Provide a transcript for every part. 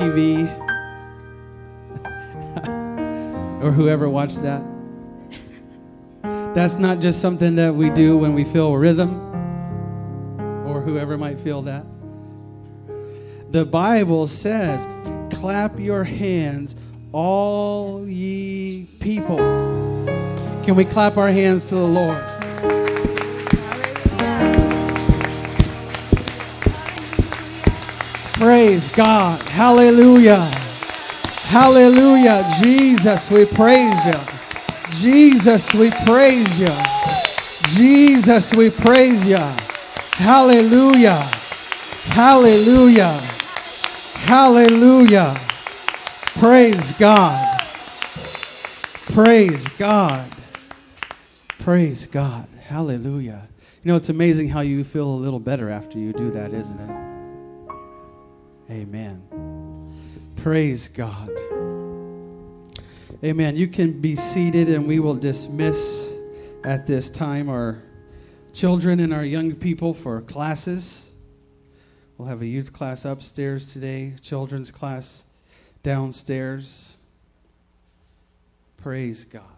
TV or whoever watched that. That's not just something that we do when we feel rhythm or whoever might feel that. The Bible says, clap your hands, all ye people. Can we clap our hands to the Lord? Praise God. Hallelujah. Hallelujah. Jesus, we praise you. Jesus, we praise you. Jesus, we praise you. Hallelujah. Hallelujah. Hallelujah. Praise God. Praise God. Praise God. Hallelujah. You know, it's amazing how you feel a little better after you do that, isn't it? Amen. Praise God. Amen. You can be seated, and we will dismiss at this time our children and our young people for classes. We'll have a youth class upstairs today, children's class downstairs. Praise God.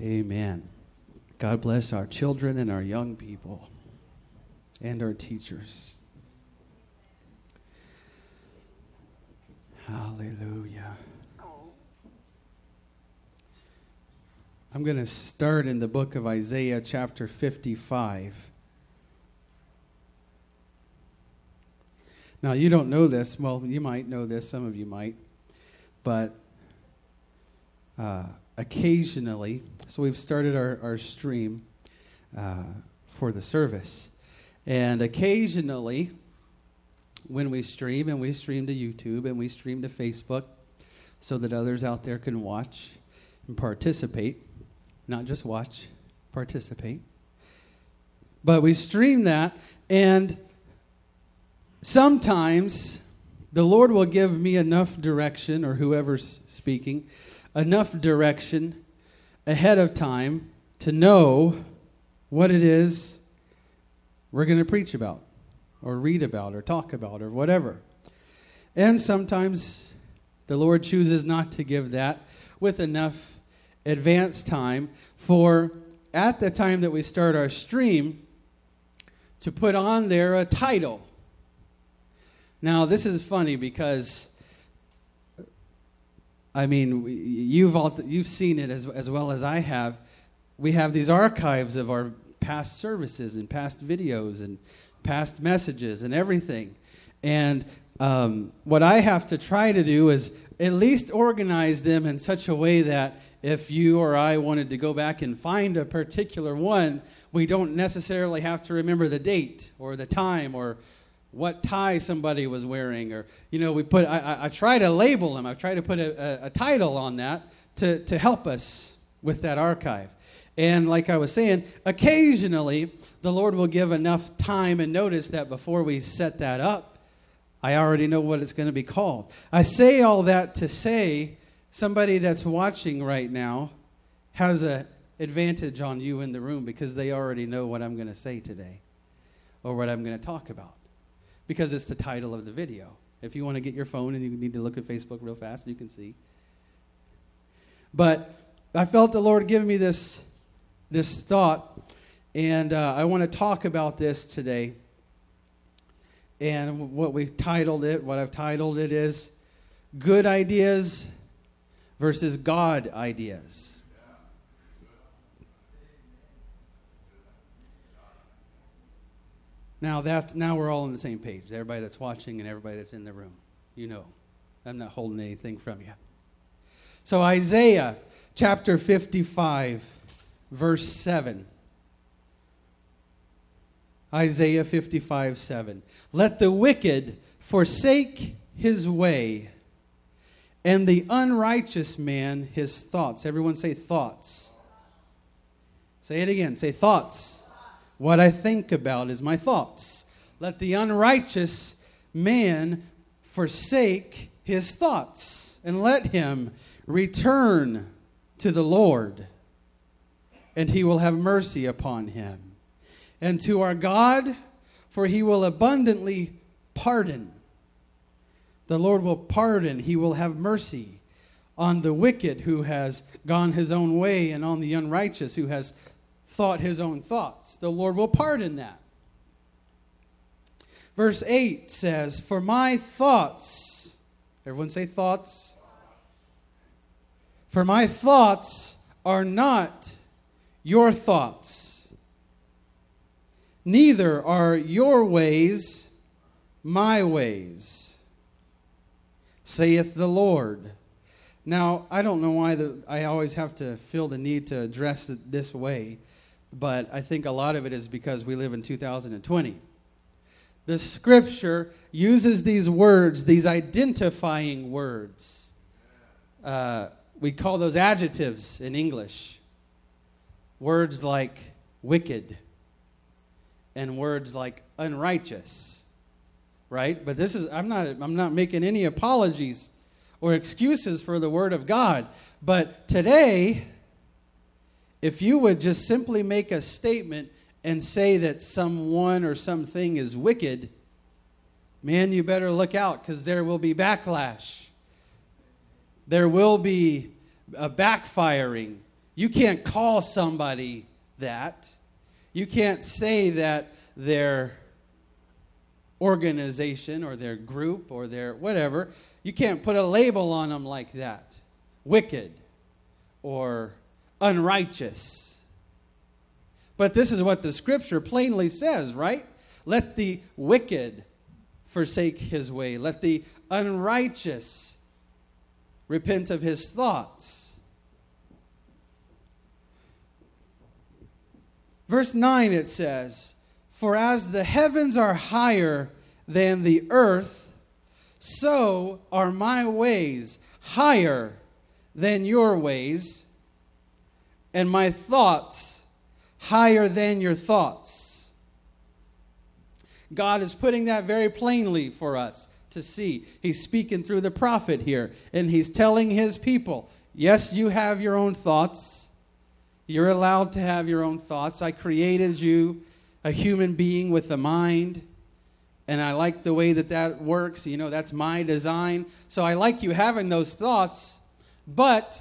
Amen. God bless our children and our young people and our teachers. Hallelujah. I'm going to start in the book of Isaiah, chapter 55. Now, you don't know this. Well, you might know this. Some of you might. But uh, occasionally, so we've started our, our stream uh, for the service. And occasionally, when we stream, and we stream to YouTube and we stream to Facebook so that others out there can watch and participate, not just watch, participate. But we stream that, and sometimes the Lord will give me enough direction, or whoever's speaking, enough direction ahead of time to know what it is we're going to preach about, or read about, or talk about, or whatever. And sometimes the Lord chooses not to give that with enough advance time for at the time that we start our stream to put on there a title. Now, this is funny because I mean, you've all you've seen it as as well as I have. We have these archives of our past services and past videos and past messages and everything. And um, what I have to try to do is at least organize them in such a way that if you or I wanted to go back and find a particular one, we don't necessarily have to remember the date or the time or what tie somebody was wearing or you know we put i, I, I try to label them. I try to put a, a, a, title on that to, to help us with that archive. And like i was saying occasionally the lord will give enough time and notice that before we set that up i already know what it's going to be called. I say all that to say somebody that's watching right now has an advantage on you in the room because they already know what i'm going to say today or what i'm going to talk about because it's the title of the video. If you want to get your phone and you need to look at Facebook real fast, you can see. But I felt the Lord give me this, this thought, and uh, I want to talk about this today. And what we've titled it, what I've titled it is Good Ideas versus God Ideas. Now that now we're all on the same page. Everybody that's watching and everybody that's in the room, you know, I'm not holding anything from you. So Isaiah chapter 55, verse 7. Isaiah 55, 7. Let the wicked forsake his way, and the unrighteous man his thoughts. Everyone say thoughts. Say it again. Say thoughts. What I think about is my thoughts. Let the unrighteous man forsake his thoughts. and let him return to the Lord, and he will have mercy upon him. And to our God, for he will abundantly pardon. The Lord will pardon, he will have mercy on the wicked who has gone his own way and on the unrighteous who has thought his own thoughts. The Lord will pardon that. Verse 8 says, For my thoughts, everyone say thoughts. For my thoughts are not your thoughts, neither are your ways my ways, saith the Lord. Now, I don't know why the, I always have to feel the need to address it this way, but I think a lot of it is because we live in 2020. The scripture uses these words, these identifying words. Uh, we call those adjectives in English. Words like wicked and words like unrighteous. Right? But this is I'm not I'm not making any apologies or excuses for the word of God. But today if you would just simply make a statement and say that someone or something is wicked, man, you better look out because there will be backlash there will be a backfiring. You can't call somebody that. You can't say that their organization or their group or their whatever, you can't put a label on them like that. Wicked or unrighteous. But this is what the scripture plainly says, right? Let the wicked forsake his way, let the unrighteous repent of his thoughts. Verse 9 it says, For as the heavens are higher than the earth, so are my ways higher than your ways, and my thoughts higher than your thoughts. God is putting that very plainly for us to see. He's speaking through the prophet here, and he's telling his people, Yes, you have your own thoughts. You're allowed to have your own thoughts. I created you a human being with a mind, and I like the way that that works. You know, that's my design. So I like you having those thoughts, but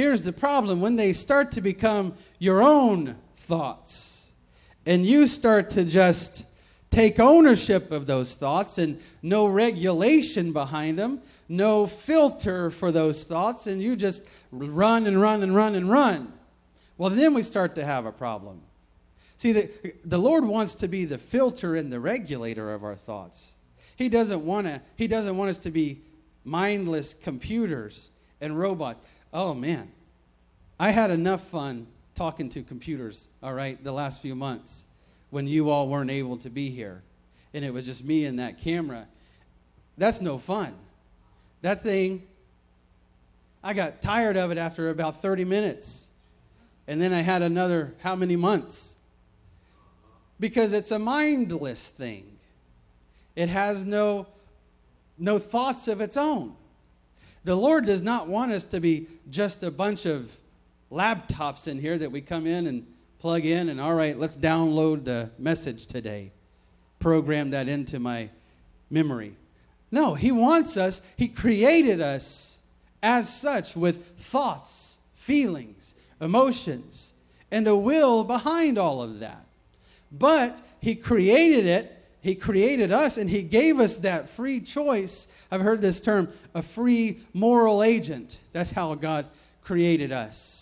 here's the problem when they start to become your own thoughts, and you start to just take ownership of those thoughts and no regulation behind them, no filter for those thoughts, and you just run and run and run and run. Well, then we start to have a problem. See, the, the Lord wants to be the filter and the regulator of our thoughts. He doesn't want to, He doesn't want us to be mindless computers and robots. Oh man. I had enough fun talking to computers, all right, the last few months when you all weren't able to be here and it was just me and that camera. That's no fun. That thing, I got tired of it after about 30 minutes. And then I had another how many months? Because it's a mindless thing. It has no no thoughts of its own. The Lord does not want us to be just a bunch of laptops in here that we come in and plug in and all right, let's download the message today. Program that into my memory. No, he wants us, he created us as such with thoughts, feelings, emotions, and a will behind all of that. But he created it, he created us, and he gave us that free choice. I've heard this term, a free moral agent. That's how God created us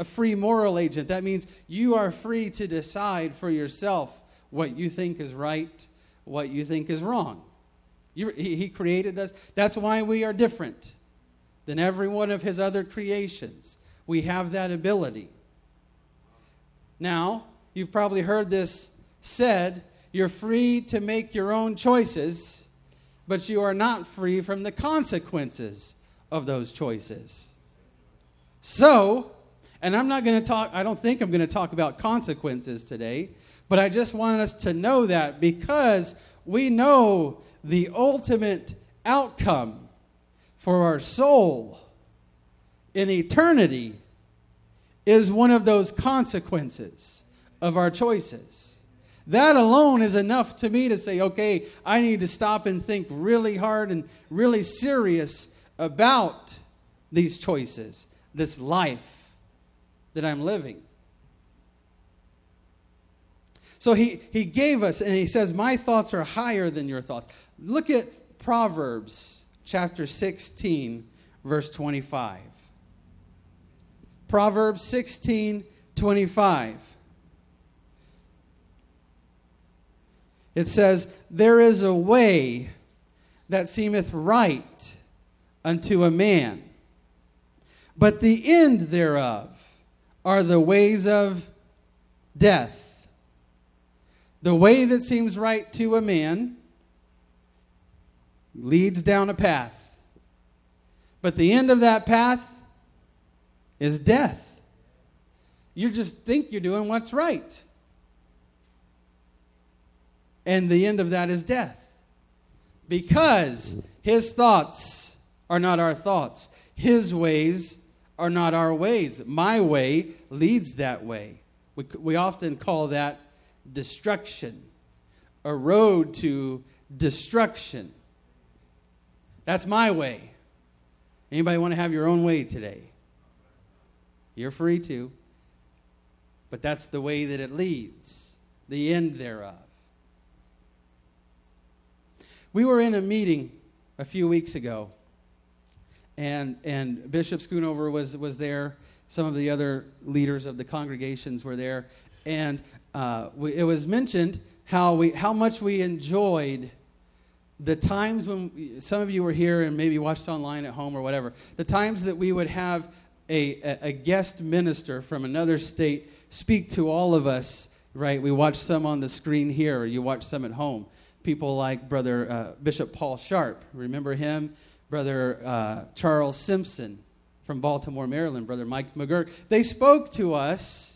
a free moral agent. That means you are free to decide for yourself what you think is right, what you think is wrong. You, he, he created us. That's why we are different than every one of his other creations. We have that ability. Now, you've probably heard this said you're free to make your own choices, but you are not free from the consequences of those choices. So, and I'm not going to talk, I don't think I'm going to talk about consequences today, but I just wanted us to know that because we know the ultimate outcome for our soul in eternity is one of those consequences of our choices. That alone is enough to me to say, okay, I need to stop and think really hard and really serious about these choices, this life that I'm living. So he, he gave us, and he says, My thoughts are higher than your thoughts. Look at Proverbs chapter 16, verse 25. Proverbs 16, 25. It says, There is a way that seemeth right unto a man, but the end thereof are the ways of death. The way that seems right to a man leads down a path. But the end of that path is death. You just think you're doing what's right. And the end of that is death. Because his thoughts are not our thoughts, his ways are not our ways. My way leads that way. We, we often call that destruction, a road to destruction. That's my way. Anybody want to have your own way today? You're free to. But that's the way that it leads, the end thereof. We were in a meeting a few weeks ago, and, and Bishop Schoonover was, was there. Some of the other leaders of the congregations were there. And uh, we, it was mentioned how, we, how much we enjoyed the times when some of you were here and maybe watched online at home or whatever, the times that we would have a, a, a guest minister from another state speak to all of us, right? We watched some on the screen here, or you watched some at home. People like Brother uh, Bishop Paul Sharp, remember him? Brother uh, Charles Simpson from Baltimore, Maryland, Brother Mike McGurk. They spoke to us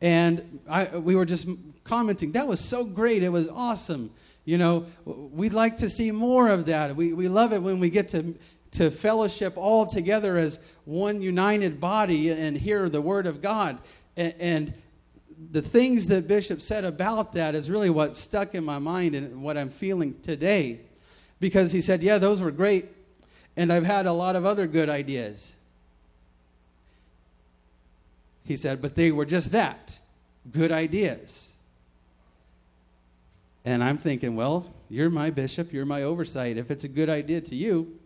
and I, we were just commenting, that was so great. It was awesome. You know, we'd like to see more of that. We, we love it when we get to, to fellowship all together as one united body and hear the Word of God. And, and the things that Bishop said about that is really what stuck in my mind and what I'm feeling today. Because he said, Yeah, those were great. And I've had a lot of other good ideas. He said, but they were just that good ideas. And I'm thinking, well, you're my bishop, you're my oversight. If it's a good idea to you,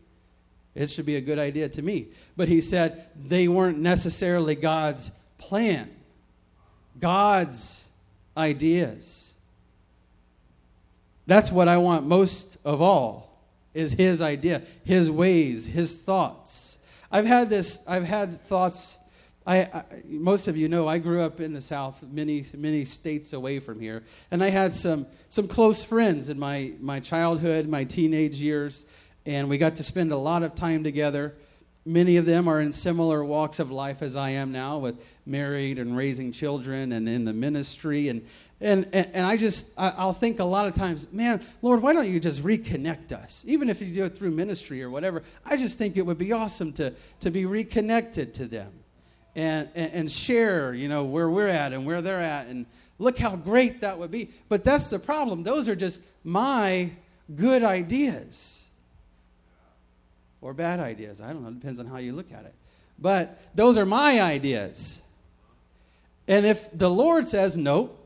it should be a good idea to me. But he said they weren't necessarily God's plan, God's ideas. That's what I want most of all is his idea, his ways, his thoughts. I've had this I've had thoughts I, I, most of you know I grew up in the South, many many states away from here, and I had some some close friends in my my childhood, my teenage years, and we got to spend a lot of time together. Many of them are in similar walks of life as I am now, with married and raising children and in the ministry. And and and, and I just I, I'll think a lot of times, man, Lord, why don't you just reconnect us, even if you do it through ministry or whatever? I just think it would be awesome to to be reconnected to them and, and, and share, you know, where we're at and where they're at. And look how great that would be. But that's the problem. Those are just my good ideas or bad ideas. I don't know. It depends on how you look at it. But those are my ideas. And if the Lord says, nope,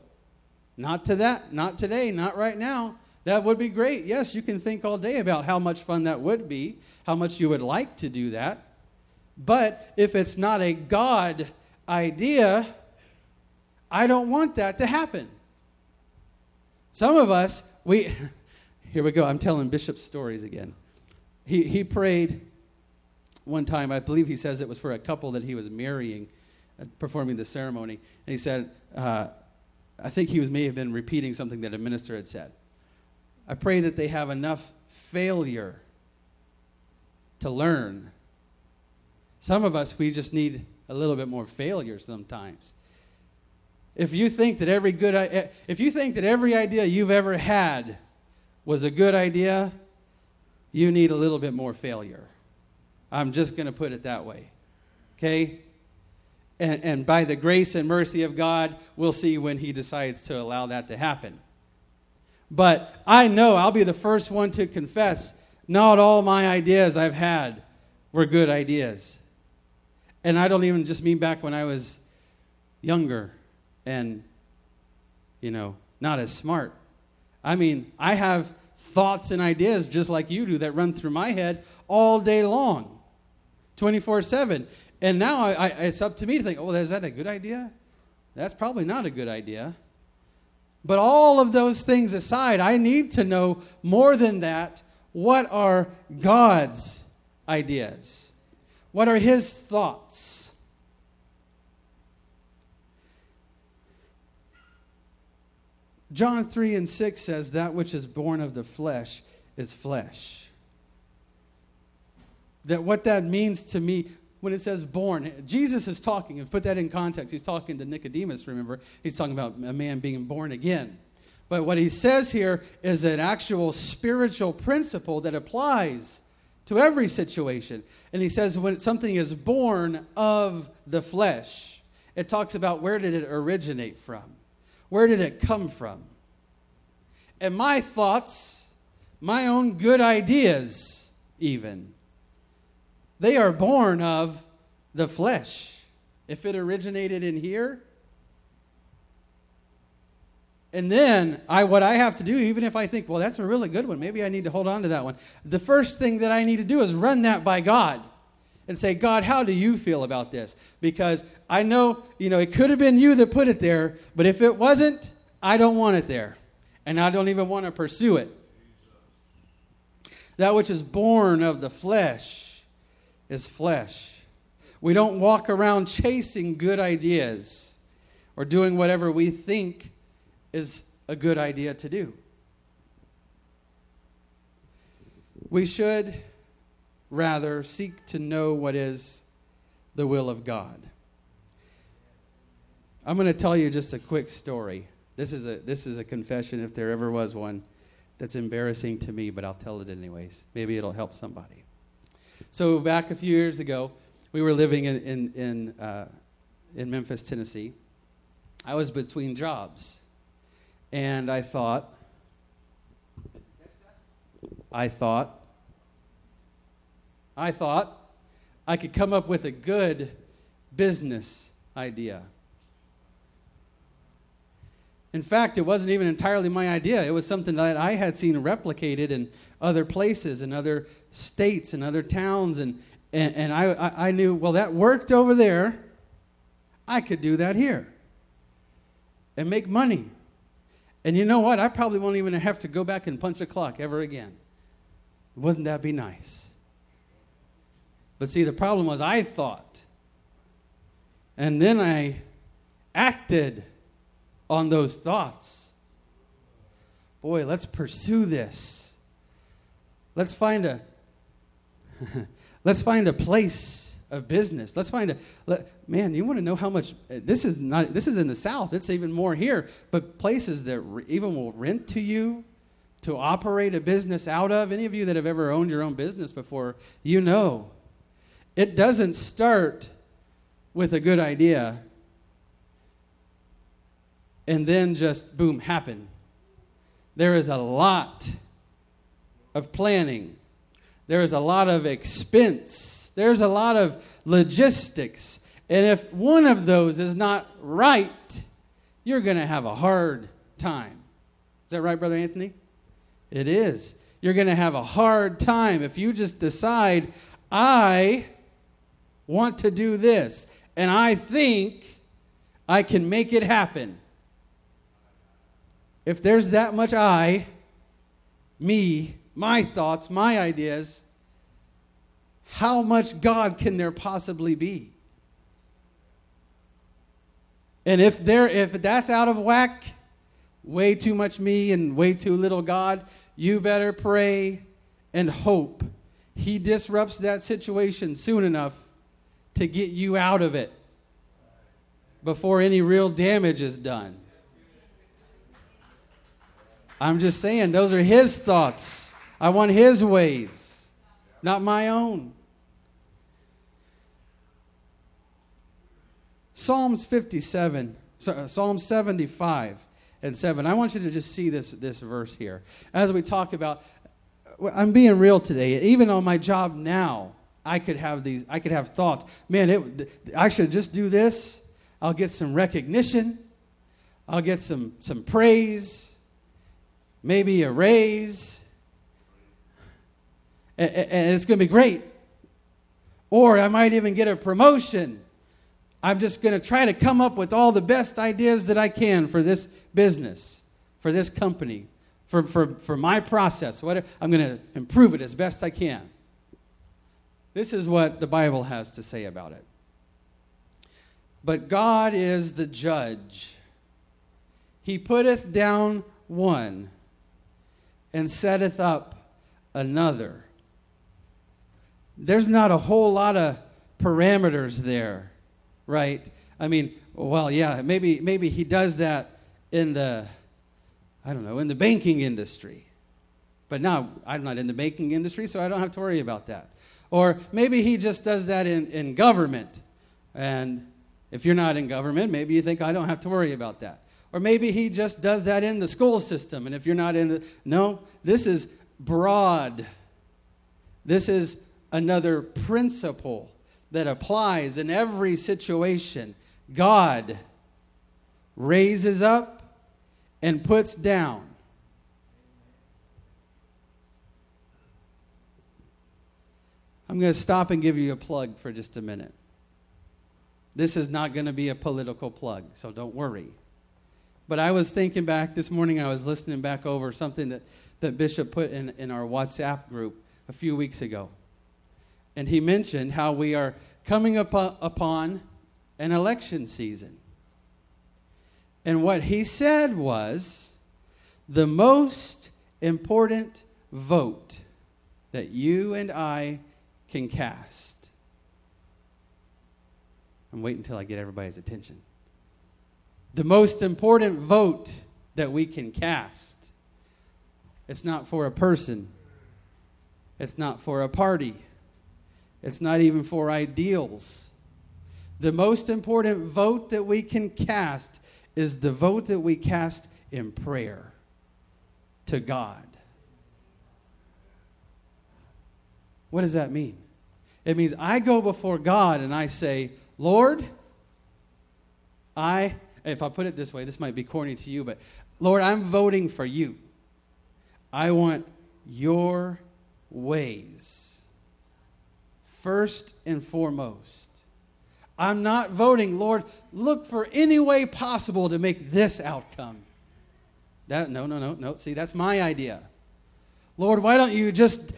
not to that, not today, not right now, that would be great. Yes, you can think all day about how much fun that would be, how much you would like to do that. But if it's not a God idea, I don't want that to happen. Some of us, we, here we go, I'm telling Bishop stories again. He, he prayed one time, I believe he says it was for a couple that he was marrying, uh, performing the ceremony. And he said, uh, I think he was, may have been repeating something that a minister had said. I pray that they have enough failure to learn some of us, we just need a little bit more failure sometimes. If you think that every good if you think that every idea you've ever had was a good idea, you need a little bit more failure. I'm just going to put it that way. Okay? And, and by the grace and mercy of God, we'll see when He decides to allow that to happen. But I know I'll be the first one to confess not all my ideas I've had were good ideas. And I don't even just mean back when I was younger and, you know, not as smart. I mean, I have thoughts and ideas just like you do that run through my head all day long, 24 7. And now I, I, it's up to me to think, oh, is that a good idea? That's probably not a good idea. But all of those things aside, I need to know more than that what are God's ideas? What are His thoughts? John 3 and 6 says, That which is born of the flesh is flesh. That what that means to me, when it says born, Jesus is talking, and put that in context. He's talking to Nicodemus, remember? He's talking about a man being born again. But what he says here is an actual spiritual principle that applies to every situation. And he says when something is born of the flesh, it talks about where did it originate from? Where did it come from? And my thoughts, my own good ideas, even, they are born of the flesh. If it originated in here, and then I what I have to do, even if I think, well, that's a really good one, maybe I need to hold on to that one. The first thing that I need to do is run that by God and say, God, how do you feel about this? Because I know, you know, it could have been you that put it there, but if it wasn't, I don't want it there. And I don't even want to pursue it. That which is born of the flesh is flesh. We don't walk around chasing good ideas or doing whatever we think is a good idea to do. We should rather seek to know what is the will of God. I'm going to tell you just a quick story. This is a this is a confession if there ever was one that's embarrassing to me, but I'll tell it anyways. Maybe it'll help somebody. So back a few years ago, we were living in in in, uh, in Memphis, Tennessee. I was between jobs, and I thought, I thought, I thought I could come up with a good business idea. In fact, it wasn't even entirely my idea. It was something that I had seen replicated in other places, in other states, in other towns. And, and, and I, I knew, well, that worked over there. I could do that here and make money. And you know what? I probably won't even have to go back and punch a clock ever again. Wouldn't that be nice? But see, the problem was I thought. And then I acted on those thoughts. Boy, let's pursue this. Let's find a let's find a place of business. Let's find a let, man. You want to know how much this is not. This is in the South. It's even more here. But places that re, even will rent to you to operate a business out of. Any of you that have ever owned your own business before, you know, it doesn't start with a good idea and then just boom happen. There is a lot of planning. There is a lot of expense there's a lot of logistics. And if one of those is not right, you're going to have a hard time. Is that right, Brother Anthony? It is. You're going to have a hard time if you just decide, I want to do this, and I think I can make it happen. If there's that much I, me, my thoughts, my ideas, how much God can there possibly be? And if there if that's out of whack, way too much me and way too little God, you better pray and hope he disrupts that situation soon enough to get you out of it before any real damage is done. I'm just saying, those are his thoughts. I want His ways, not my own. Psalms 57, uh, Psalm 75 and 7. I want you to just see this, this verse here. As we talk about, I'm being real today. Even on my job now, I could have these, I could have thoughts. Man, it, I should just do this. I'll get some recognition. I'll get some, some praise, maybe a raise, and, and it's going to be great. Or I might even get a promotion I'm just going to try to come up with all the best ideas that I can for this business, for this company, for, for, for my process. What, I'm going to improve it as best I can. This is what the Bible has to say about it. But God is the judge. He putteth down one and setteth up another. There's not a whole lot of parameters there right? I mean, well, yeah, maybe maybe he does that in the I don't know, in the banking industry. But now I'm not in the banking industry, so I don't have to worry about that. Or maybe he just does that in, in government. And if you're not in government, maybe you think I don't have to worry about that. Or maybe he just does that in the school system. And if you're not in the. No, this is broad. This is another principle that applies in every situation. God raises up and puts down. I'm going to stop and give you a plug for just a minute. This is not going to be a political plug, so don't worry. But I was thinking back this morning, I was listening back over something that, that Bishop put in, in our WhatsApp group a few weeks ago and he mentioned how we are coming up uh, upon an election season. And what he said was the most important vote that you and I can cast. I'm waiting until I get everybody's attention. The most important vote that we can cast. It's not for a person. It's not for a party. It's not even for ideals. The most important vote that we can cast is the vote that we cast in prayer to God. What does that mean? It means I go before God and I say, Lord, I, if I put it this way, this might be corny to you, but Lord, I'm voting for you. I want your ways first and foremost. I'm not voting, Lord, look for any way possible to make this outcome. That no, no, no, no. See, that's my idea. Lord, why don't you just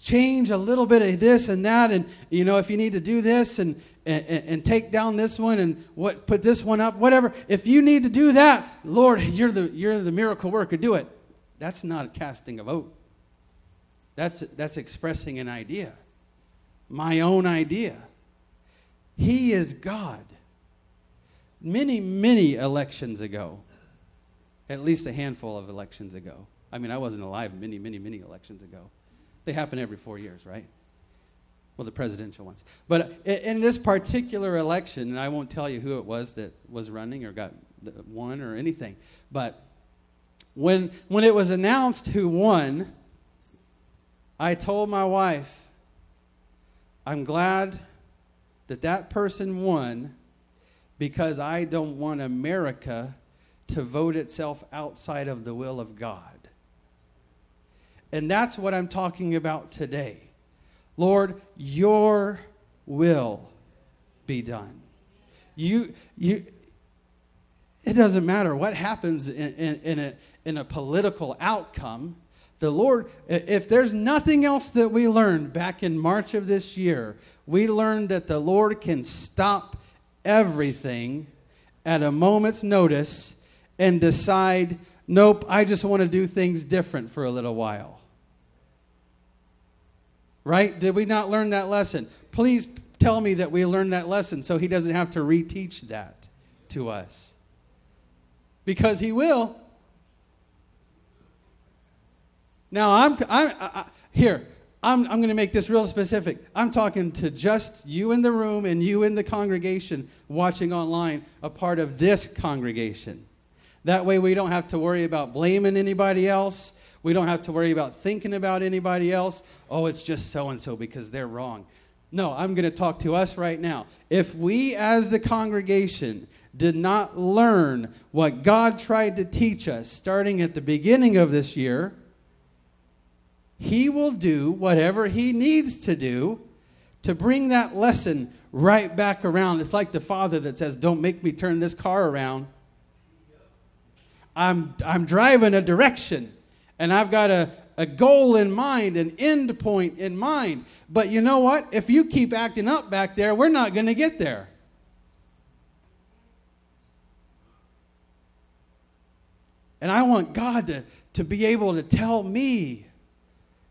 change a little bit of this and that and you know if you need to do this and and, and take down this one and what put this one up whatever if you need to do that lord you're the you're the miracle worker do it that's not casting a vote that's that's expressing an idea my own idea. He is God. Many, many elections ago, at least a handful of elections ago. I mean, I wasn't alive many, many, many elections ago. They happen every four years, right? Well, the presidential ones. But in this particular election, and I won't tell you who it was that was running or got won or anything, but when, when it was announced who won, I told my wife, I'm glad that that person won because I don't want America to vote itself outside of the will of God. And that's what I'm talking about today. Lord, your will be done. You, you, it doesn't matter what happens in, in, in, a, in a political outcome the Lord, if there's nothing else that we learned back in March of this year, we learned that the Lord can stop everything at a moment's notice and decide, nope, I just want to do things different for a little while. Right? Did we not learn that lesson? Please tell me that we learned that lesson so he doesn't have to reteach that to us. Because he will. Now, I'm, I'm I, here. I'm, I'm going to make this real specific. I'm talking to just you in the room and you in the congregation watching online, a part of this congregation. That way, we don't have to worry about blaming anybody else. We don't have to worry about thinking about anybody else. Oh, it's just so and so because they're wrong. No, I'm going to talk to us right now. If we as the congregation did not learn what God tried to teach us starting at the beginning of this year, He will do whatever He needs to do to bring that lesson right back around. It's like the father that says, Don't make me turn this car around. I'm, I'm driving a direction and I've got a, a goal in mind, an end point in mind. But you know what? If you keep acting up back there, we're not going to get there. And I want God to, to be able to tell me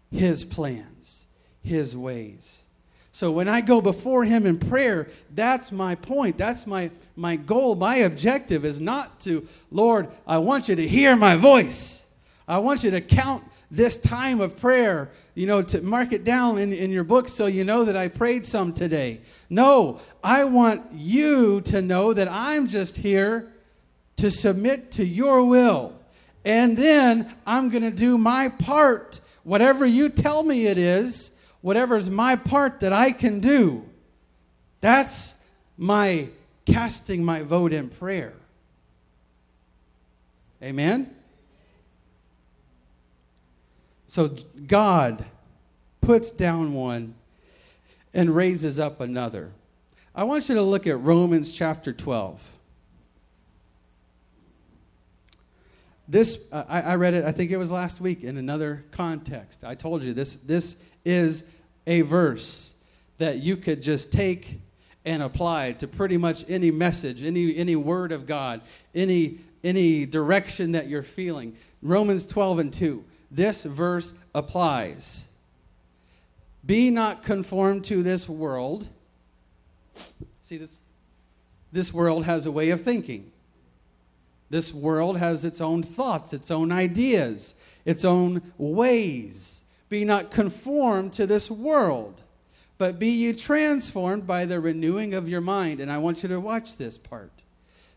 his plans, his ways. So when I go before him in prayer, that's my point. That's my, my goal. My objective is not to, Lord, I want you to hear my voice. I want you to count this time of prayer, you know, to mark it down in, in your book so you know that I prayed some today. No, I want you to know that I'm just here to submit to your will. And then I'm going to do my part. Whatever you tell me it is, whatever's my part that I can do, that's my casting my vote in prayer. Amen? So God puts down one and raises up another. I want you to look at Romans chapter 12. This, I, I, read it, I think it was last week in another context. I told you this, this is a verse that you could just take and apply to pretty much any message, any, any word of God, any, any direction that you're feeling. Romans 12 and 2 this verse applies. Be not conformed to this world. See, this, this world has a way of thinking. This world has its own thoughts, its own ideas, its own ways. Be not conformed to this world, but be ye transformed by the renewing of your mind. And I want you to watch this part.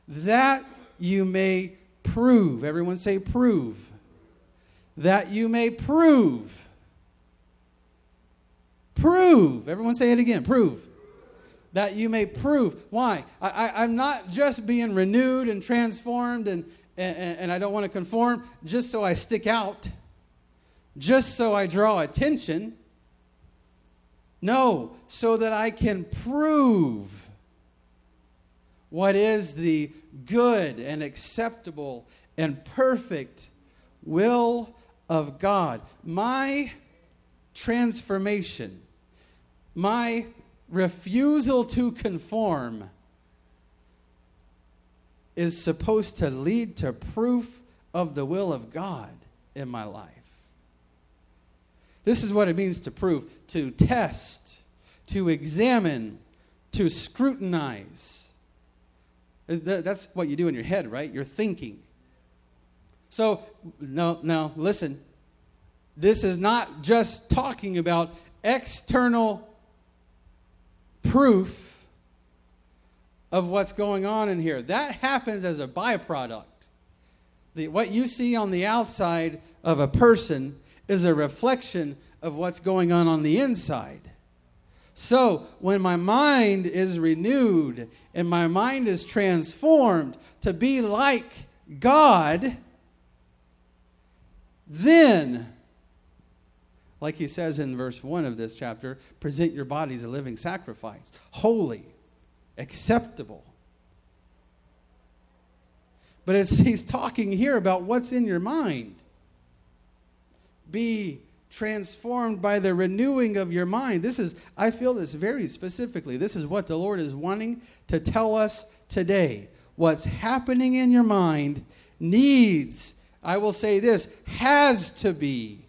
That you may prove. Everyone say, prove that you may prove. Prove. Everyone say it again. Prove. That you may prove. Why? I, am not just being renewed and transformed and, and, and I don't want to conform just so I stick out, just so I draw attention. No, so that I can prove what is the good and acceptable and perfect will of God. My transformation, my refusal to conform, is supposed to lead to proof of the will of God in my life. This is what it means to prove to test, to examine, to scrutinize. That's what you do in your head, right? You're thinking. So, no, no, listen. This is not just talking about external proof of what's going on in here. That happens as a byproduct. The, what you see on the outside of a person is a reflection of what's going on on the inside. So, when my mind is renewed and my mind is transformed to be like God, then, like he says in verse 1 of this chapter, present your bodies a living sacrifice, holy, acceptable. But it's, he's talking here about what's in your mind. Be transformed by the renewing of your mind. This is, I feel this very specifically. This is what the Lord is wanting to tell us today. What's happening in your mind needs I will say this has to be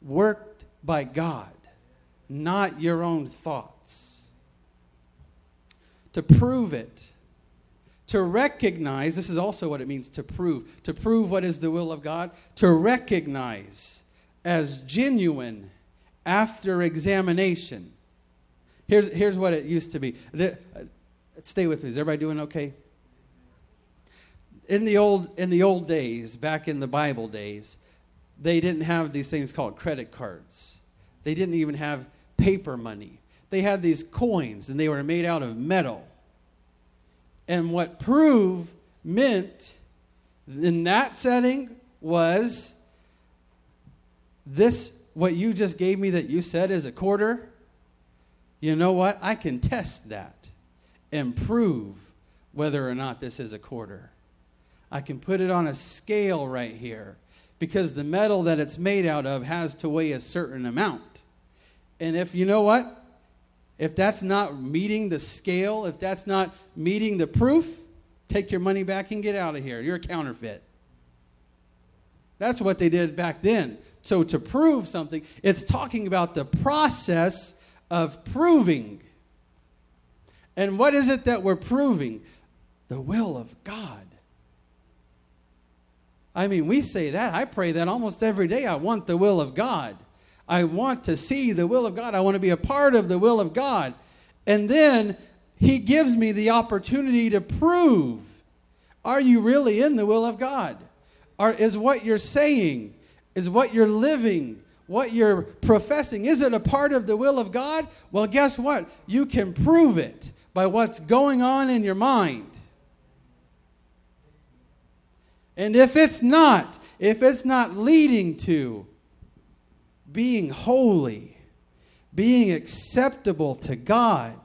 worked by God, not your own thoughts. To prove it, to recognize, this is also what it means to prove, to prove what is the will of God, to recognize as genuine after examination. Here's, here's what it used to be. The, uh, stay with me. Is everybody doing okay? In the old in the old days, back in the Bible days, they didn't have these things called credit cards. They didn't even have paper money. They had these coins and they were made out of metal. And what prove meant in that setting was this what you just gave me that you said is a quarter. You know what? I can test that and prove whether or not this is a quarter. I can put it on a scale right here because the metal that it's made out of has to weigh a certain amount. And if you know what? If that's not meeting the scale, if that's not meeting the proof, take your money back and get out of here. You're a counterfeit. That's what they did back then. So to prove something, it's talking about the process of proving. And what is it that we're proving? The will of God. I mean, we say that. I pray that almost every day. I want the will of God. I want to see the will of God. I want to be a part of the will of God. And then He gives me the opportunity to prove are you really in the will of God? Are, is what you're saying, is what you're living, what you're professing, is it a part of the will of God? Well, guess what? You can prove it by what's going on in your mind. And if it's not, if it's not leading to being holy, being acceptable to God,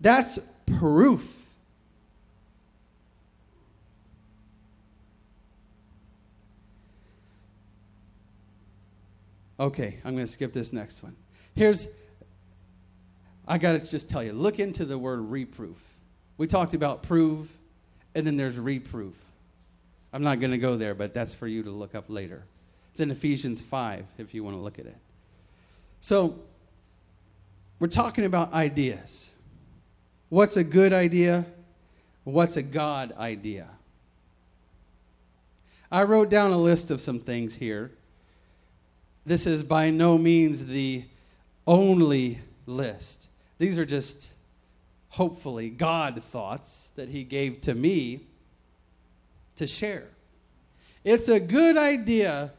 that's proof. Okay, I'm going to skip this next one. Here's, I got to just tell you look into the word reproof. We talked about prove, and then there's reproof. I'm not going to go there, but that's for you to look up later. It's in Ephesians 5 if you want to look at it. So, we're talking about ideas. What's a good idea? What's a God idea? I wrote down a list of some things here. This is by no means the only list. These are just, hopefully, God thoughts that He gave to me to share. It's a good idea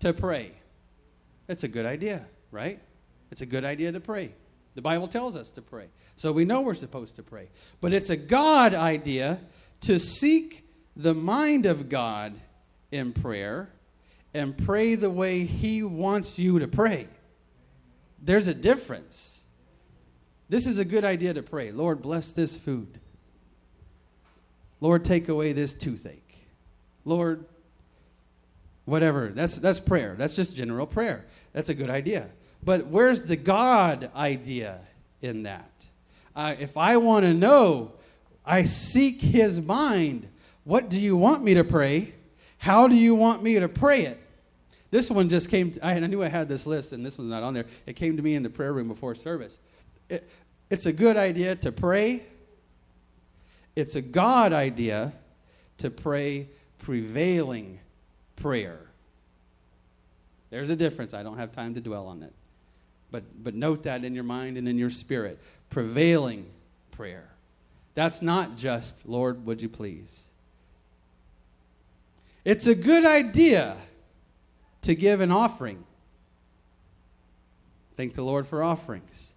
to pray. It's a good idea, right? It's a good idea to pray. The Bible tells us to pray. So we know we're supposed to pray. But it's a God idea to seek the mind of God in prayer and pray the way He wants you to pray. There's a difference. This is a good idea to pray. Lord, bless this food. Lord, take away this toothache. Lord, whatever. That's, that's prayer. That's just general prayer. That's a good idea. But where's the God idea in that? Uh, if I want to know, I seek his mind. What do you want me to pray? How do you want me to pray it? This one just came, to, I knew I had this list, and this one's not on there. It came to me in the prayer room before service. It, it's a good idea to pray. It's a God idea to pray prevailing prayer. There's a difference. I don't have time to dwell on it. But, but note that in your mind and in your spirit. Prevailing prayer. That's not just, Lord, would you please? It's a good idea to give an offering. Thank the Lord for offerings.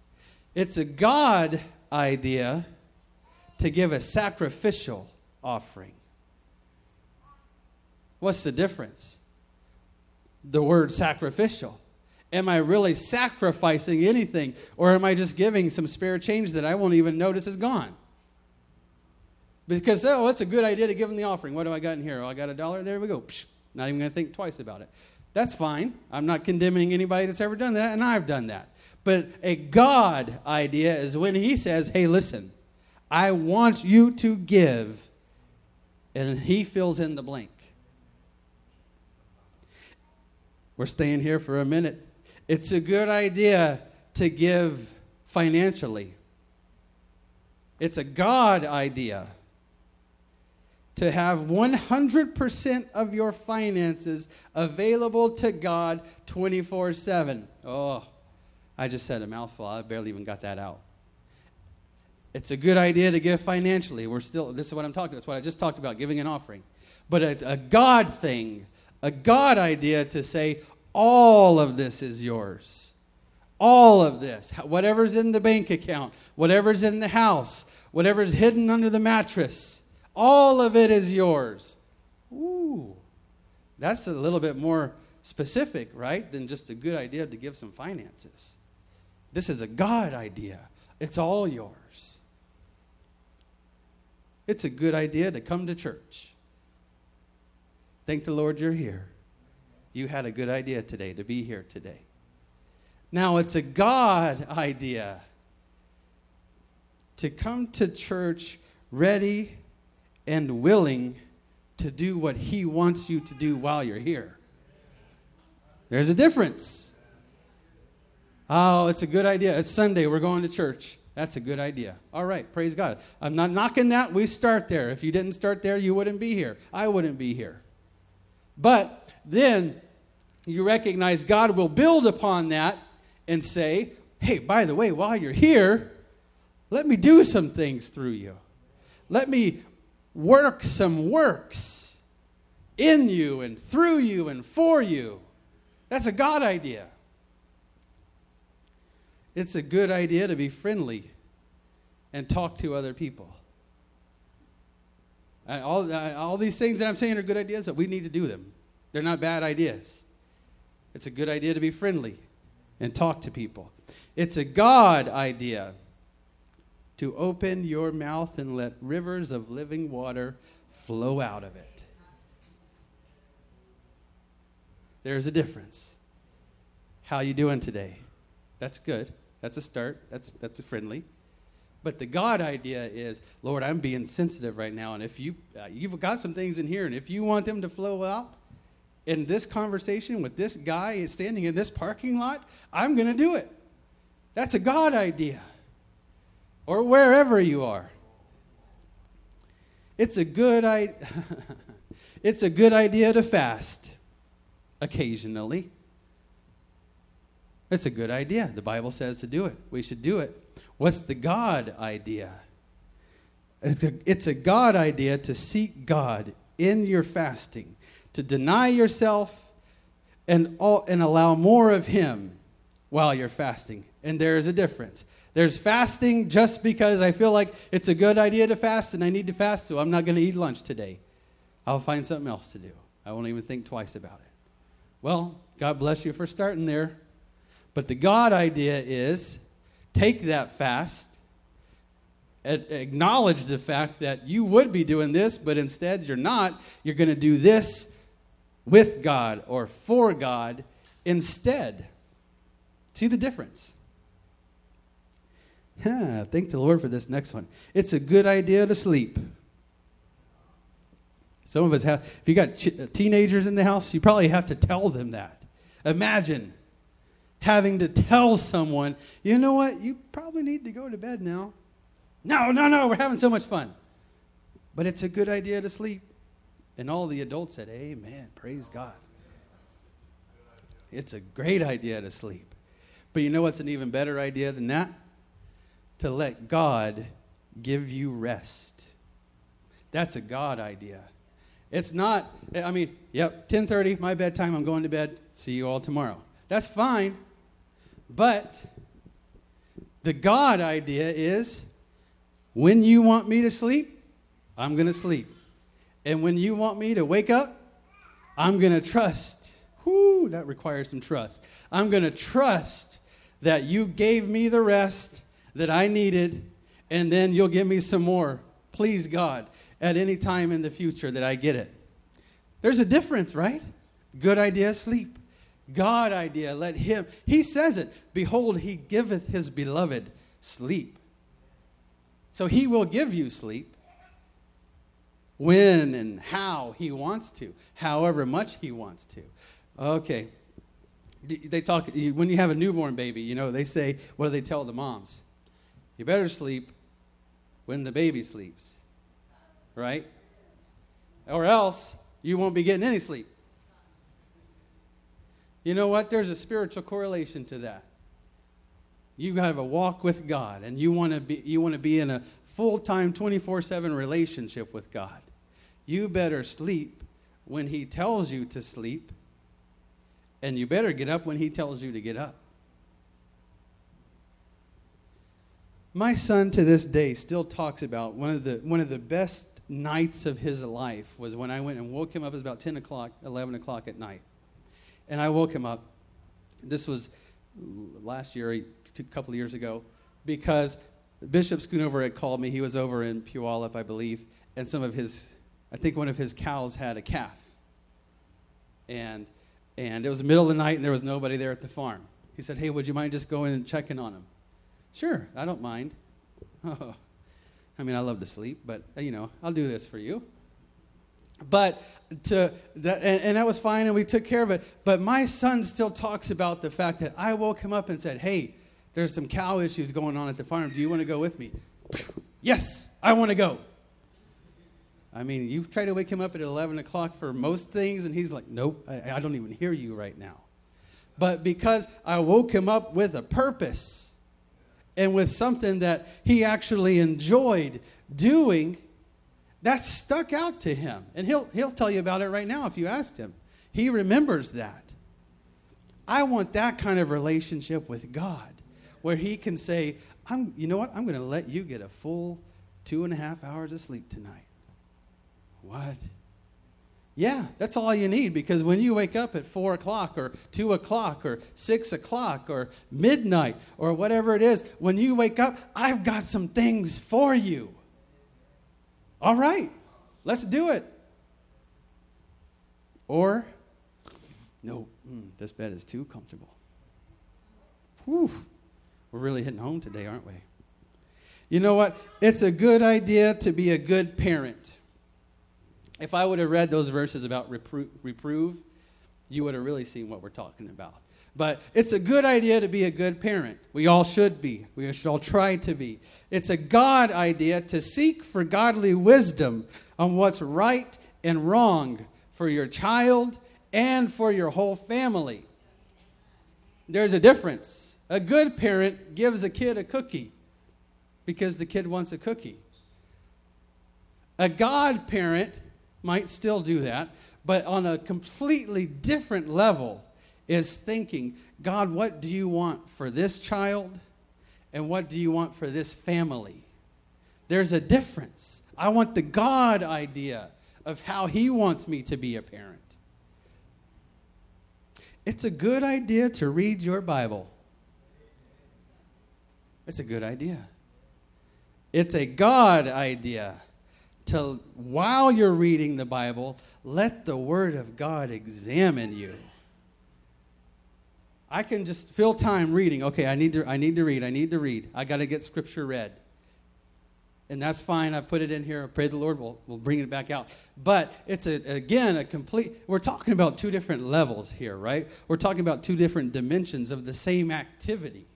It's a God idea to give a sacrificial offering. What's the difference? The word sacrificial. Am I really sacrificing anything? Or am I just giving some spare change that I won't even notice is gone? Because, oh, it's a good idea to give them the offering. What do I got in here? Oh, I got a dollar. There we go. Psh, not even going to think twice about it. That's fine. I'm not condemning anybody that's ever done that, and I've done that. But a God idea is when He says, hey, listen, I want you to give, and He fills in the blank. We're staying here for a minute. It's a good idea to give financially. It's a God idea to have 100% of your finances available to God 24 7. Oh, I just said a mouthful. I barely even got that out. It's a good idea to give financially. We're still, this is what I'm talking about. That's what I just talked about, giving an offering. But a God thing, a God idea to say, all of this is yours. All of this, whatever's in the bank account, whatever's in the house, whatever's hidden under the mattress, all of it is yours. Ooh, that's a little bit more specific, right, than just a good idea to give some finances. This is a God idea. It's all yours. It's a good idea to come to church. Thank the Lord you're here. You had a good idea today to be here today. Now, it's a God idea to come to church ready and willing to do what He wants you to do while you're here. There's a difference. Oh, it's a good idea. It's Sunday. We're going to church. That's a good idea. All right, praise God. I'm not knocking that. We start there. If you didn't start there, you wouldn't be here. I wouldn't be here. But then you recognize God will build upon that and say, hey, by the way, while you're here, let me do some things through you. Let me work some works in you and through you and for you. That's a God idea. It's a good idea to be friendly and talk to other people. All, all these things that I'm saying are good ideas, but we need to do them. They're not bad ideas. It's a good idea to be friendly and talk to people. It's a God idea to open your mouth and let rivers of living water flow out of it. There's a difference. How you doing today? That's good. That's a start. That's that's a friendly. But the God idea is, Lord, I'm being sensitive right now, and if you uh, you've got some things in here, and if you want them to flow out in this conversation with this guy standing in this parking lot, I'm going to do it. That's a God idea or wherever you are. It's a good I- it's a good idea to fast occasionally. It's a good idea. The Bible says to do it. We should do it. What's the God idea? It's a, it's a God idea to seek God in your fasting, to deny yourself and, all, and allow more of Him while you're fasting. And there is a difference. There's fasting just because I feel like it's a good idea to fast and I need to fast, so I'm not going to eat lunch today. I'll find something else to do. I won't even think twice about it. Well, God bless you for starting there. But the God idea is take that fast, acknowledge the fact that you would be doing this, but instead you're not. You're going to do this with God or for God instead. See the difference? Yeah, thank the Lord for this next one. It's a good idea to sleep. Some of us have, if you got ch- teenagers in the house, you probably have to tell them that. Imagine having to tell someone, you know what, you probably need to go to bed now. No, no, no, we're having so much fun. But it's a good idea to sleep. And all the adults said, Amen, praise God. It's a great idea to sleep. But you know what's an even better idea than that? to let God give you rest. That's a God idea. It's not, I mean, yep, 10:30, my bedtime, I'm going to bed. See you all tomorrow. That's fine. But the God idea is when you want me to sleep, I'm going to sleep. And when you want me to wake up, I'm going to trust. Whoo, that requires some trust. I'm going to trust that you gave me the rest that I needed, and then you'll give me some more. Please, God, at any time in the future that I get it. There's a difference, right? Good idea, sleep. God idea, let him. He says it. Behold, he giveth his beloved sleep. So he will give you sleep when and how he wants to, however much he wants to. Okay. They talk, when you have a newborn baby, you know, they say, what do they tell the moms? You better sleep when the baby sleeps. Right? Or else you won't be getting any sleep. You know what? There's a spiritual correlation to that. You have a walk with God and you want to be you want to be in a full-time 24/7 relationship with God. You better sleep when he tells you to sleep and you better get up when he tells you to get up. My son to this day still talks about one of the one of the best nights of his life was when I went and woke him up. It was about 10 o'clock, 11 o'clock at night. And I woke him up. This was last year, a couple of years ago, because Bishop Schoonover had called me. He was over in Puyallup, I believe, and some of his, I think one of his cows had a calf. And, and it was the middle of the night and there was nobody there at the farm. He said, Hey, would you mind just going and checking on him? Sure, I don't mind. Oh, I mean, I love to sleep, but, you know, I'll do this for you. But to that, and, and, that was fine, and we took care of it. But my son still talks about the fact that I woke him up and said, "Hey, there's some cow issues going on at the farm. Do you want to go with me?" yes, I want to go. I mean, you try to wake him up at 11 o'clock for most things, and he's like, "Nope, I, I don't even hear you right now." But because I woke him up with a purpose and with something that he actually enjoyed doing, that stuck out to him. And he'll, he'll tell you about it right now if you asked him. He remembers that. I want that kind of relationship with God where he can say, I'm, you know what? I'm going to let you get a full two and a half hours of sleep tonight. What? Yeah, that's all you need because when you wake up at 4 o'clock or 2 o'clock or 6 o'clock or midnight or whatever it is, when you wake up, I've got some things for you. All right, let's do it. Or, no, mm, this bed is too comfortable. Whew, we're really hitting home today, aren't we? You know what? It's a good idea to be a good parent. If I would have read those verses about repro- reprove, you would have really seen what we're talking about. But it's a good idea to be a good parent. We all should be. We should all try to be. It's a God idea to seek for godly wisdom on what's right and wrong for your child and for your whole family. There's a difference. A good parent gives a kid a cookie because the kid wants a cookie. A God parent might still do that, but on a completely different level is thinking, God, what do you want for this child? And what do you want for this family? There's a difference. I want the God idea of how He wants me to be a parent. It's a good idea to read your Bible. It's a good idea. It's a God idea to, while you're reading the Bible, let the Word of God examine you. I can just fill time reading. Okay, I need to, I need to read. I need to read. I got to get scripture read. And that's fine. I put it in here. I pray the Lord will, will bring it back out. But it's, a, again, a complete, we're talking about two different levels here, right? We're talking about two different dimensions of the same activity.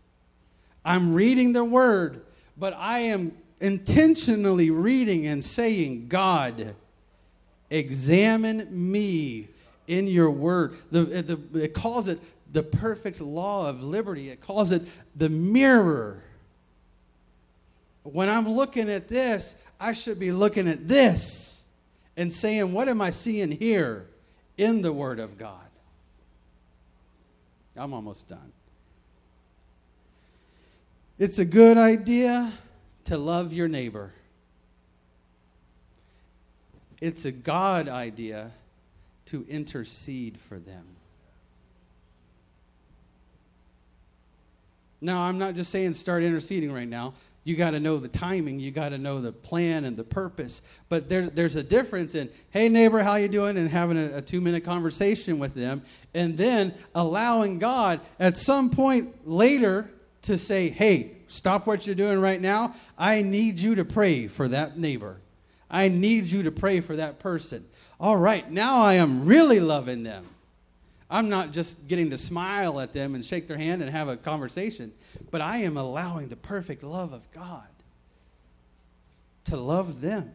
I'm reading the word, but I am intentionally reading and saying, God, examine me in your word. The, the, it calls it the perfect law of liberty. It calls it the mirror. When I'm looking at this, I should be looking at this and saying, What am I seeing here in the Word of God? I'm almost done. It's a good idea to love your neighbor. It's a God idea to intercede for them. Now, I'm not just saying start interceding right now. You got to know the timing. You got to know the plan and the purpose. But there, there's a difference in, hey neighbor, how you doing, and having a, a two minute conversation with them, and then allowing God at some point later to say, hey, stop what you're doing right now. I need you to pray for that neighbor. I need you to pray for that person. All right, now I am really loving them. I'm not just getting to smile at them and shake their hand and have a conversation, but I am allowing the perfect love of God. to love them.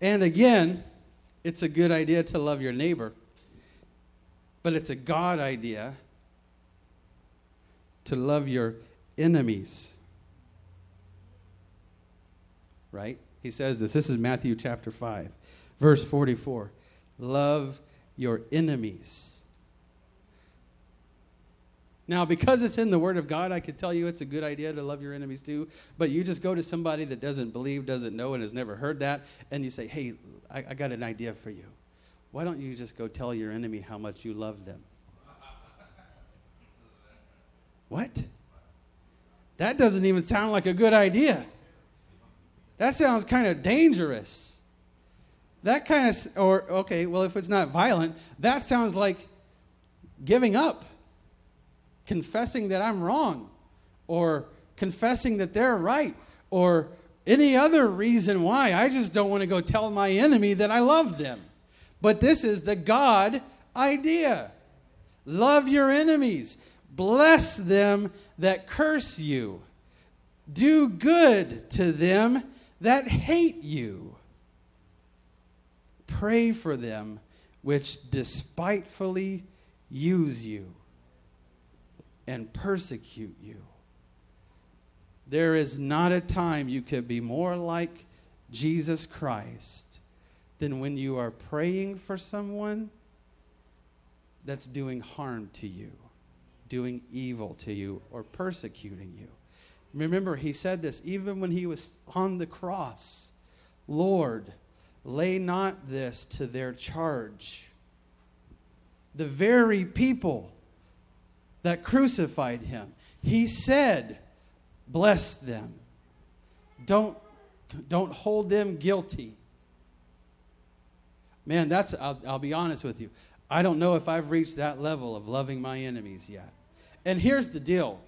And again, it's a good idea to love your neighbor, but it's a God idea to love your enemies. Right? He says this. This is Matthew chapter 5, verse 44. Love your enemies. Now, because it's in the Word of God, I could tell you it's a good idea to love your enemies too. But you just go to somebody that doesn't believe, doesn't know, and has never heard that, and you say, Hey, I, I got an idea for you. Why don't you just go tell your enemy how much you love them? What? That doesn't even sound like a good idea. That sounds kind of dangerous. That kind of, or, okay, well, if it's not violent, that sounds like giving up confessing that I'm wrong or confessing that they're right or any other reason why. I just don't want to go tell my enemy that I love them. But this is the God idea. Love your enemies. Bless them that curse you. Do good to them that hate you. Pray for them which despitefully use you and persecute you. There is not a time you could be more like Jesus Christ than when you are praying for someone that's doing harm to you, doing evil to you, or persecuting you. Remember, he said this even when he was on the cross Lord, lay not this to their charge. The very people that crucified him. He said, Bless them. Don't, don't hold them guilty. Man, that's, I'll, I'll be honest with you. I don't know if I've reached that level of loving my enemies yet. And here's the deal.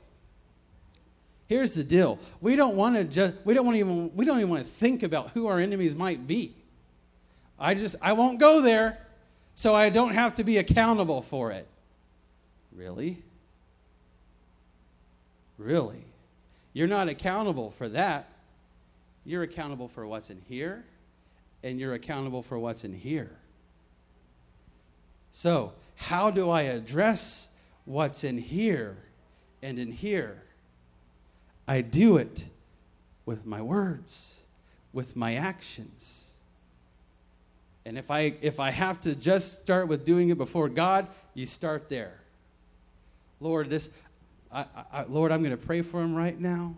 Here's the deal. We don't want to just we don't want even we don't even want to think about who our enemies might be. I just I won't go there so I don't have to be accountable for it. Really? Really? You're not accountable for that. You're accountable for what's in here, and you're accountable for what's in here. So, how do I address what's in here and in here? I do it with my words, with my actions. And if I if I have to just start with doing it before God, you start there. Lord, this I, I, Lord, I'm going to pray for him right now,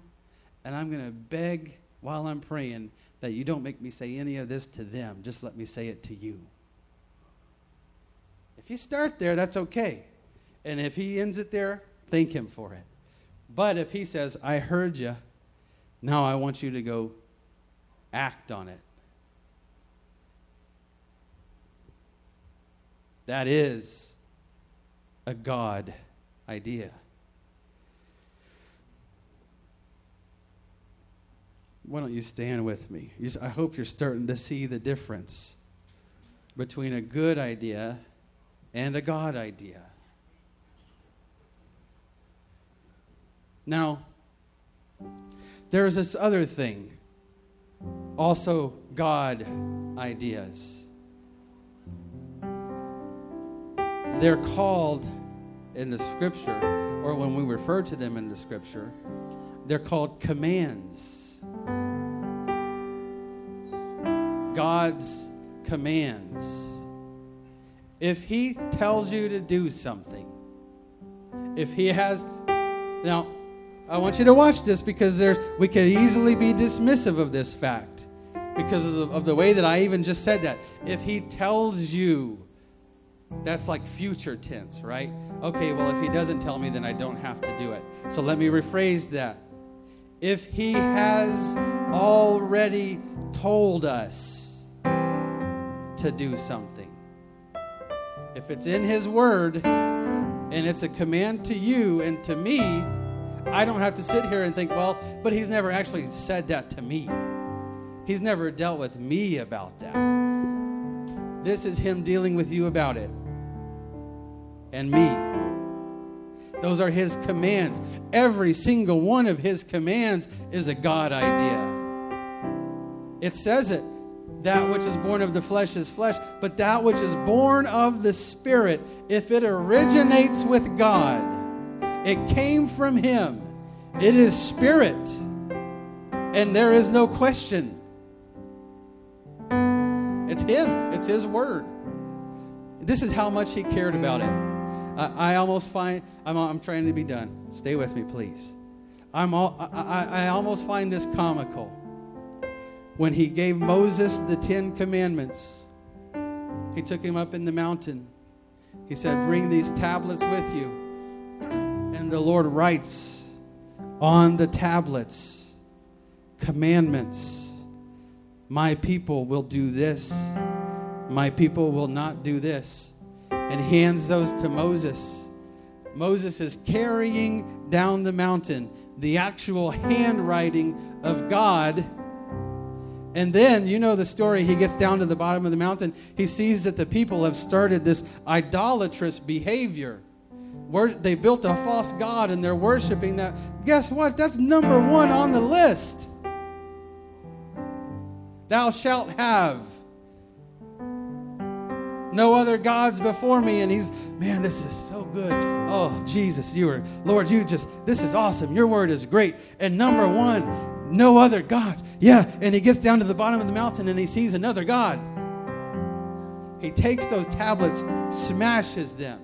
and I'm going to beg while I'm praying that you don't make me say any of this to them. Just let me say it to you. If you start there, that's okay. And if he ends it there, thank him for it. But if he says, I heard you, now I want you to go act on it. That is a God idea. Why don't you stand with me? I hope you're starting to see the difference between a good idea and a God idea. Now, there's this other thing, also God ideas. They're called in the scripture, or when we refer to them in the scripture, they're called commands. God's commands. If He tells you to do something, if He has. Now, I want you to watch this because there, we could easily be dismissive of this fact because of, of the way that I even just said that. If He tells you, that's like future tense, right? Okay, well, if He doesn't tell me, then I don't have to do it. So let me rephrase that. If He has already told us, to do something. If it's in His Word and it's a command to you and to me, I don't have to sit here and think, well, but He's never actually said that to me. He's never dealt with me about that. This is Him dealing with you about it and me. Those are His commands. Every single one of His commands is a God idea. It says it. That which is born of the flesh is flesh, but that which is born of the Spirit, if it originates with God, it came from Him, it is Spirit. And there is no question. It's Him, it's His Word. This is how much He cared about it. I, I almost find, I'm, I'm trying to be done. Stay with me, please. I'm all, I, I, I almost find this comical. When he gave Moses the Ten Commandments, he took him up in the mountain. He said, Bring these tablets with you. And the Lord writes on the tablets commandments. My people will do this, my people will not do this. And hands those to Moses. Moses is carrying down the mountain the actual handwriting of God. And then, you know the story, he gets down to the bottom of the mountain. He sees that the people have started this idolatrous behavior. Where they built a false God and they're worshiping that. Guess what? That's number one on the list. Thou shalt have no other gods before me. And he's, man, this is so good. Oh, Jesus, you are, Lord, you just, this is awesome. Your word is great. And number one, no other gods. Yeah. And he gets down to the bottom of the mountain and he sees another God. He takes those tablets, smashes them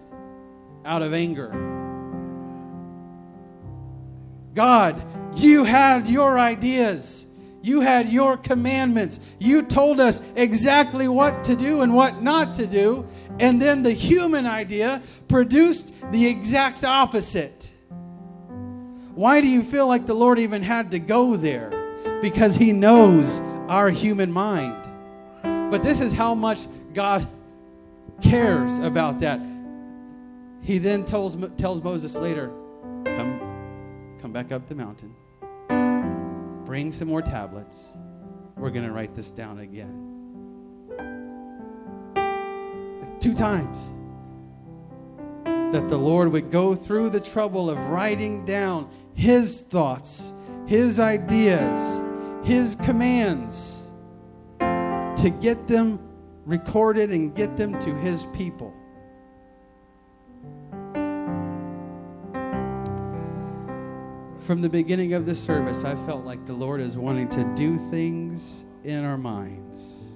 out of anger. God, you had your ideas. You had your commandments. You told us exactly what to do and what not to do. And then the human idea produced the exact opposite. Why do you feel like the Lord even had to go there? Because He knows our human mind. But this is how much God cares about that. He then tells, tells Moses later, come, come back up the mountain bring some more tablets. We're going to write this down again. Two times that the Lord would go through the trouble of writing down His thoughts, His ideas, His commands to get them recorded and get them to His people. From the beginning of this service, I felt like the Lord is wanting to do things in our minds.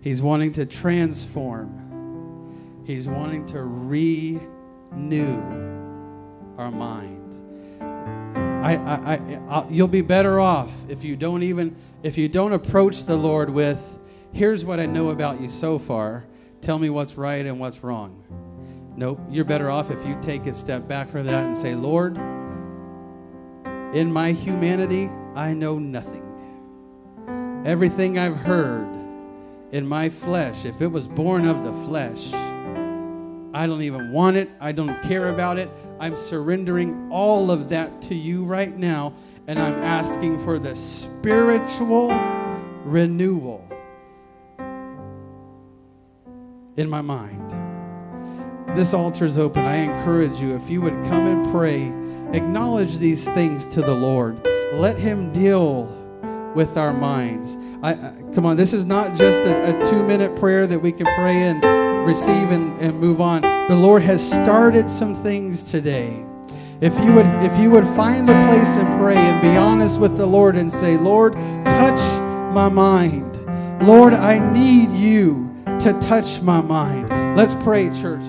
He's wanting to transform. He's wanting to renew our mind. I, I, I, you'll be better off if you don't even if you don't approach the Lord with, "Here's what I know about you so far. Tell me what's right and what's wrong." Nope. You're better off if you take a step back from that and say, "Lord." In my humanity, I know nothing. Everything I've heard in my flesh, if it was born of the flesh, I don't even want it. I don't care about it. I'm surrendering all of that to you right now, and I'm asking for the spiritual renewal in my mind. This altar is open. I encourage you, if you would come and pray Acknowledge these things to the Lord. Let Him deal with our minds. I, I, come on, this is not just a, a two minute prayer that we can pray and receive and, and move on. The Lord has started some things today. If you would if you would find a place and pray and be honest with the Lord and say, Lord, touch my mind. Lord, I need you to touch my mind. Let's pray, church.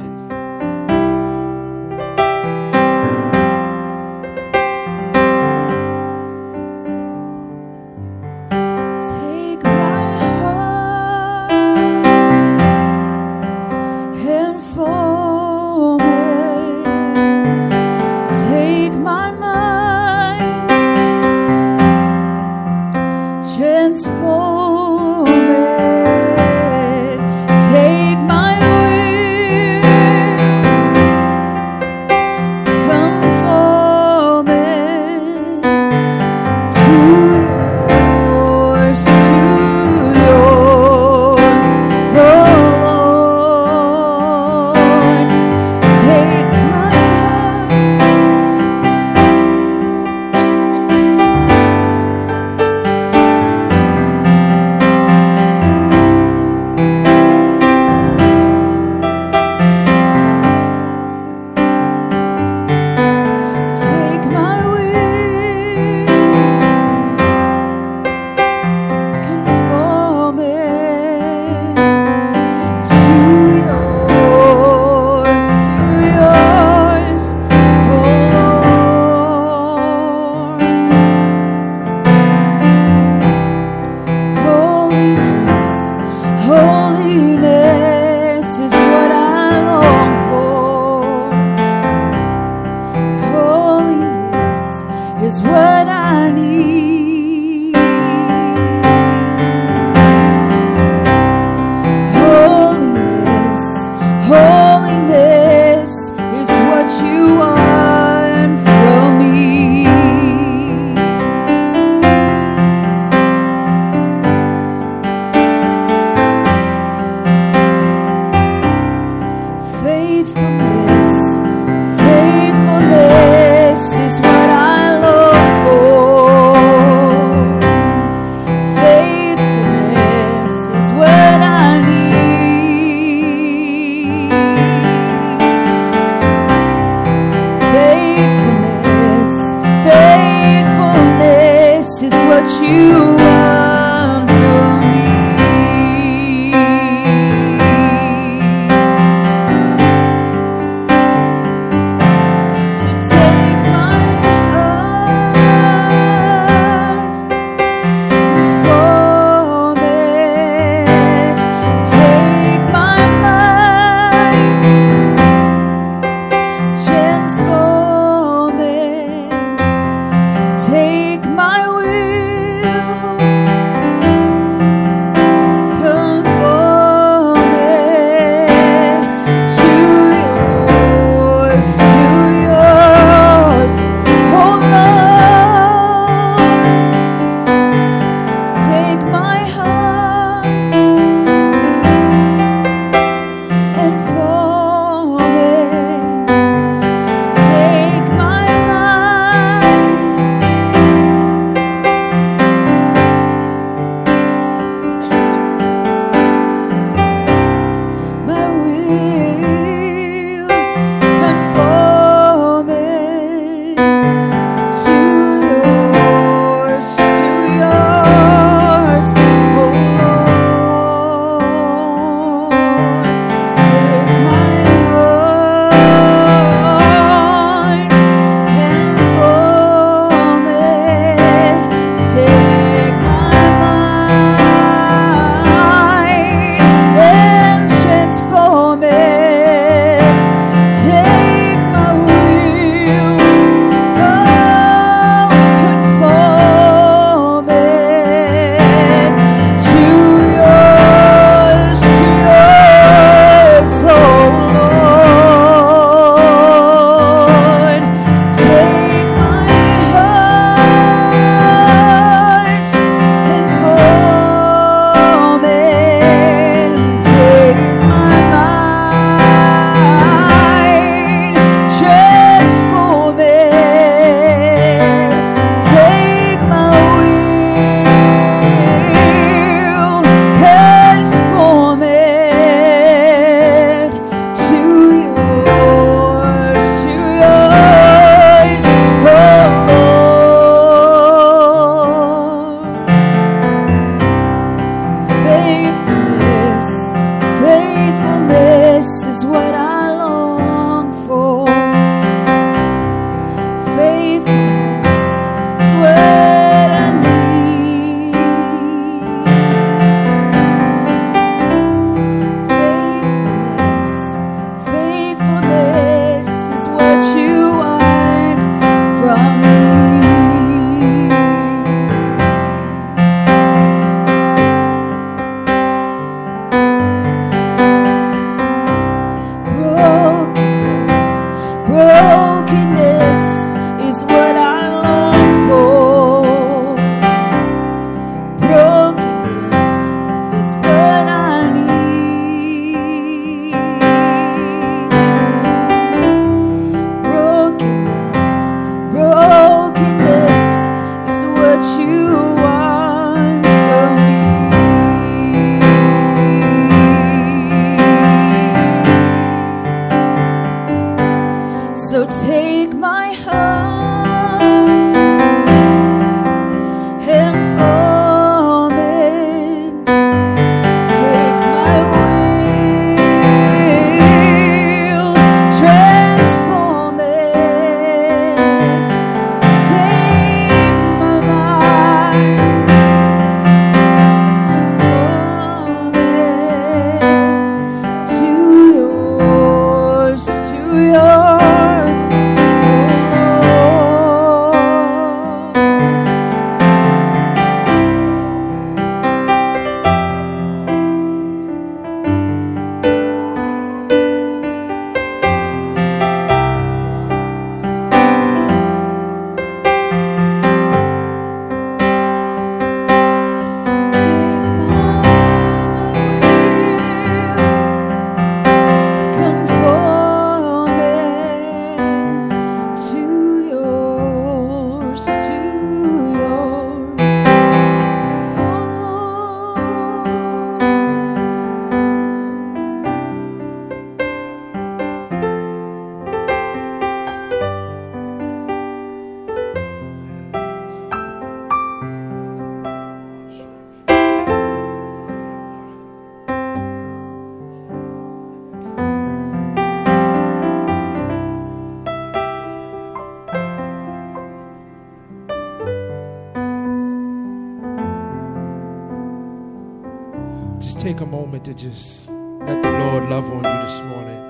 To just let the Lord love on you this morning.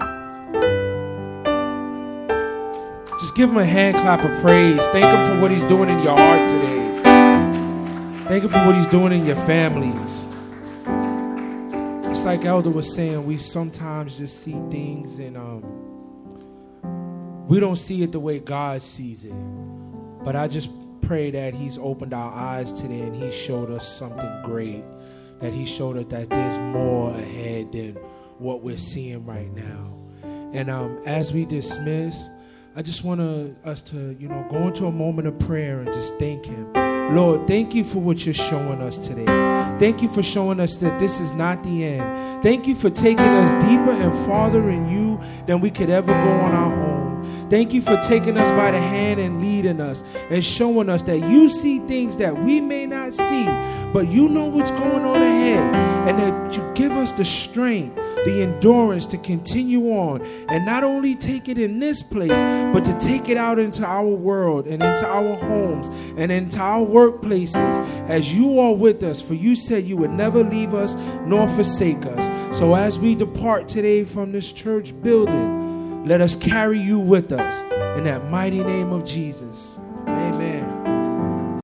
Just give him a hand clap of praise. Thank him for what he's doing in your heart today. Thank him for what he's doing in your families. Just like Elder was saying, we sometimes just see things and um, we don't see it the way God sees it. But I just pray that He's opened our eyes today and He showed us something great. That He showed us that there's more ahead than what we're seeing right now. And um, as we dismiss, I just want us to, you know, go into a moment of prayer and just thank Him. Lord, thank you for what you're showing us today. Thank you for showing us that this is not the end. Thank you for taking us deeper and farther in you than we could ever go on our own. Thank you for taking us by the hand and leading us and showing us that you see things that we may not see, but you know what's going on ahead, and that you give us the strength the endurance to continue on and not only take it in this place, but to take it out into our world and into our homes and into our workplaces as you are with us. For you said you would never leave us nor forsake us. So as we depart today from this church building, let us carry you with us in that mighty name of Jesus. Amen.